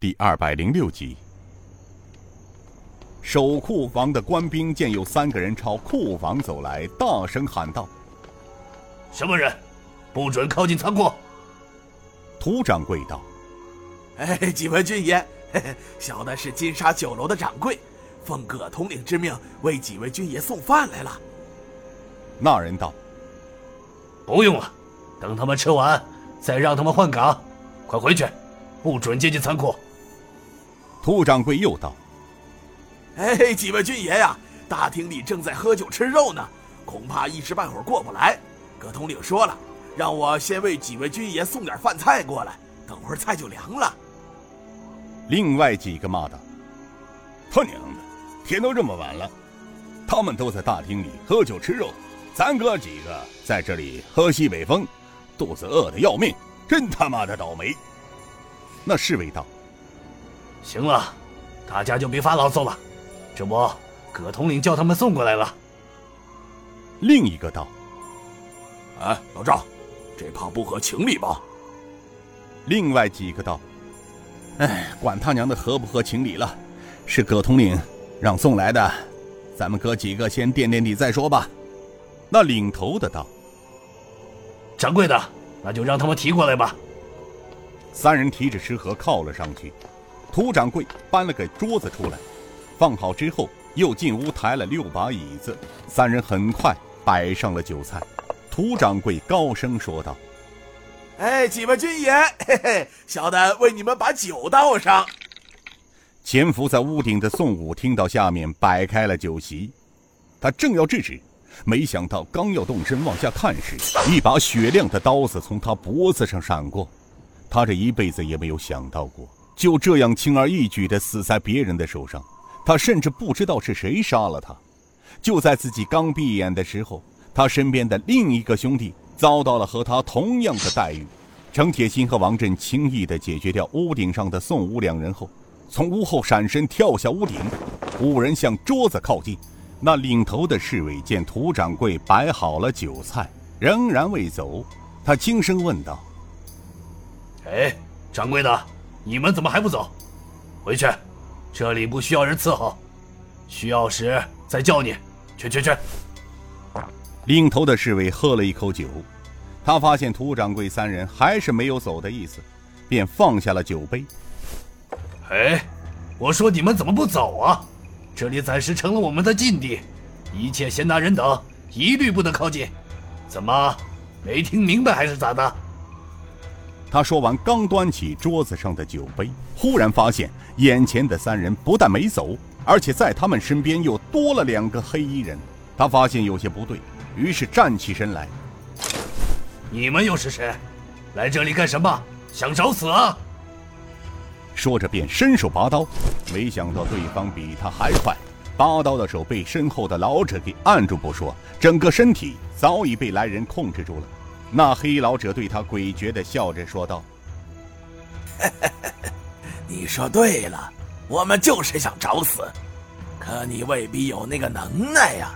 第二百零六集。守库房的官兵见有三个人朝库房走来，大声喊道：“什么人？不准靠近仓库！”涂掌柜道：“哎，几位军爷，嘿嘿，小的是金沙酒楼的掌柜，奉葛统领之命为几位军爷送饭来了。”那人道：“不用了，等他们吃完，再让他们换岗。快回去，不准接近仓库。”兔掌柜又道。哎，几位军爷呀，大厅里正在喝酒吃肉呢，恐怕一时半会儿过不来。葛统领说了，让我先为几位军爷送点饭菜过来，等会儿菜就凉了。另外几个骂道：“他娘的，天都这么晚了，他们都在大厅里喝酒吃肉，咱哥几个在这里喝西北风，肚子饿得要命，真他妈的倒霉。”那侍卫道：“行了，大家就别发牢骚了。”这不，葛统领叫他们送过来了。另一个道：“哎，老赵，这怕不合情理吧？”另外几个道：“哎，管他娘的合不合情理了，是葛统领让送来的，咱们哥几个先垫垫底再说吧。”那领头的道：“掌柜的，那就让他们提过来吧。”三人提着食盒靠了上去，涂掌柜搬了个桌子出来。放好之后，又进屋抬了六把椅子，三人很快摆上了酒菜。涂掌柜高声说道：“哎，几位军爷，嘿嘿，小的为你们把酒倒上。”潜伏在屋顶的宋武听到下面摆开了酒席，他正要制止，没想到刚要动身往下看时，一把雪亮的刀子从他脖子上闪过。他这一辈子也没有想到过，就这样轻而易举地死在别人的手上。他甚至不知道是谁杀了他。就在自己刚闭眼的时候，他身边的另一个兄弟遭到了和他同样的待遇。程铁心和王震轻易地解决掉屋顶上的宋武两人后，从屋后闪身跳下屋顶。五人向桌子靠近。那领头的侍卫见涂掌柜摆好了酒菜，仍然未走，他轻声问道：“哎，掌柜的，你们怎么还不走？回去。”这里不需要人伺候，需要时再叫你。去去去！领头的侍卫喝了一口酒，他发现涂掌柜三人还是没有走的意思，便放下了酒杯。哎，我说你们怎么不走啊？这里暂时成了我们的禁地，一切闲杂人等一律不得靠近。怎么，没听明白还是咋的？他说完，刚端起桌子上的酒杯，忽然发现眼前的三人不但没走，而且在他们身边又多了两个黑衣人。他发现有些不对，于是站起身来：“你们又是谁？来这里干什么？想找死啊？”说着便伸手拔刀，没想到对方比他还快，拔刀的手被身后的老者给按住不说，整个身体早已被来人控制住了。那黑老者对他诡谲的笑着说道：“你说对了，我们就是想找死，可你未必有那个能耐呀。”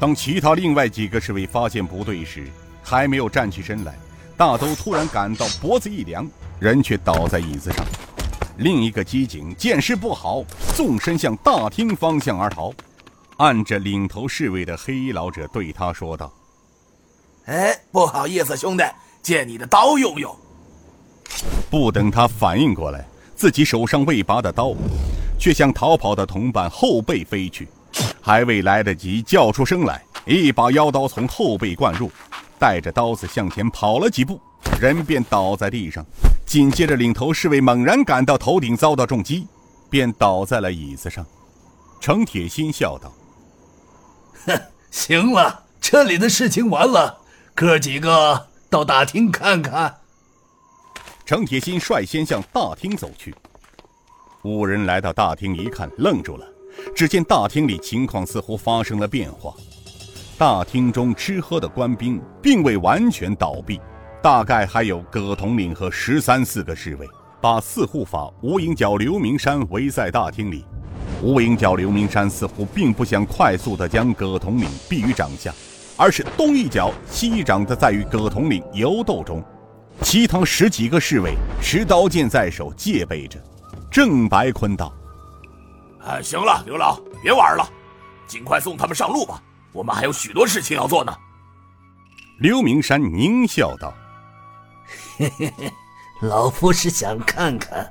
当其他另外几个侍卫发现不对时，还没有站起身来，大都突然感到脖子一凉，人却倒在椅子上。另一个机警见势不好，纵身向大厅方向而逃。按着领头侍卫的黑衣老者对他说道。哎，不好意思，兄弟，借你的刀用用。不等他反应过来，自己手上未拔的刀，却向逃跑的同伴后背飞去，还未来得及叫出声来，一把腰刀从后背灌入，带着刀子向前跑了几步，人便倒在地上。紧接着，领头侍卫猛然感到头顶遭到重击，便倒在了椅子上。程铁心笑道：“哼，行了，这里的事情完了。”哥几个到大厅看看。程铁心率先向大厅走去。五人来到大厅一看，愣住了。只见大厅里情况似乎发生了变化。大厅中吃喝的官兵并未完全倒闭，大概还有葛统领和十三四个侍卫，把四护法无影脚、刘明山围在大厅里。无影脚、刘明山似乎并不想快速地将葛统领毙于掌下。而是东一脚西一掌的在与葛统领游斗中，其他十几个侍卫持刀剑在手，戒备着。郑白坤道：“哎，行了，刘老，别玩了，尽快送他们上路吧，我们还有许多事情要做呢。”刘明山狞笑道：“嘿嘿嘿，老夫是想看看，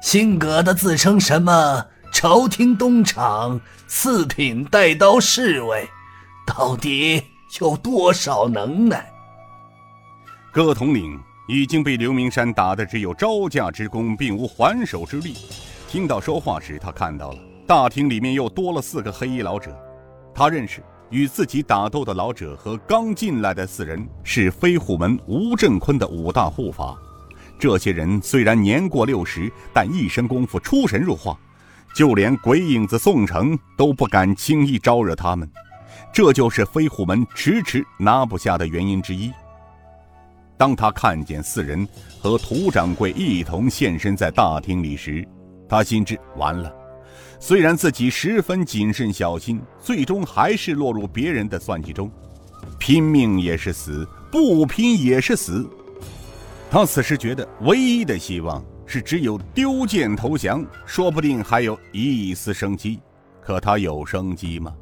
姓葛的自称什么朝廷东厂四品带刀侍卫，到底有多少能耐。”葛统领已经被刘明山打得只有招架之功，并无还手之力。听到说话时，他看到了大厅里面又多了四个黑衣老者。他认识与自己打斗的老者和刚进来的四人是飞虎门吴振坤的五大护法。这些人虽然年过六十，但一身功夫出神入化，就连鬼影子宋城都不敢轻易招惹他们。这就是飞虎门迟迟拿不下的原因之一。当他看见四人和涂掌柜一同现身在大厅里时，他心知完了。虽然自己十分谨慎小心，最终还是落入别人的算计中。拼命也是死，不拼也是死。他此时觉得唯一的希望是只有丢剑投降，说不定还有一丝生机。可他有生机吗？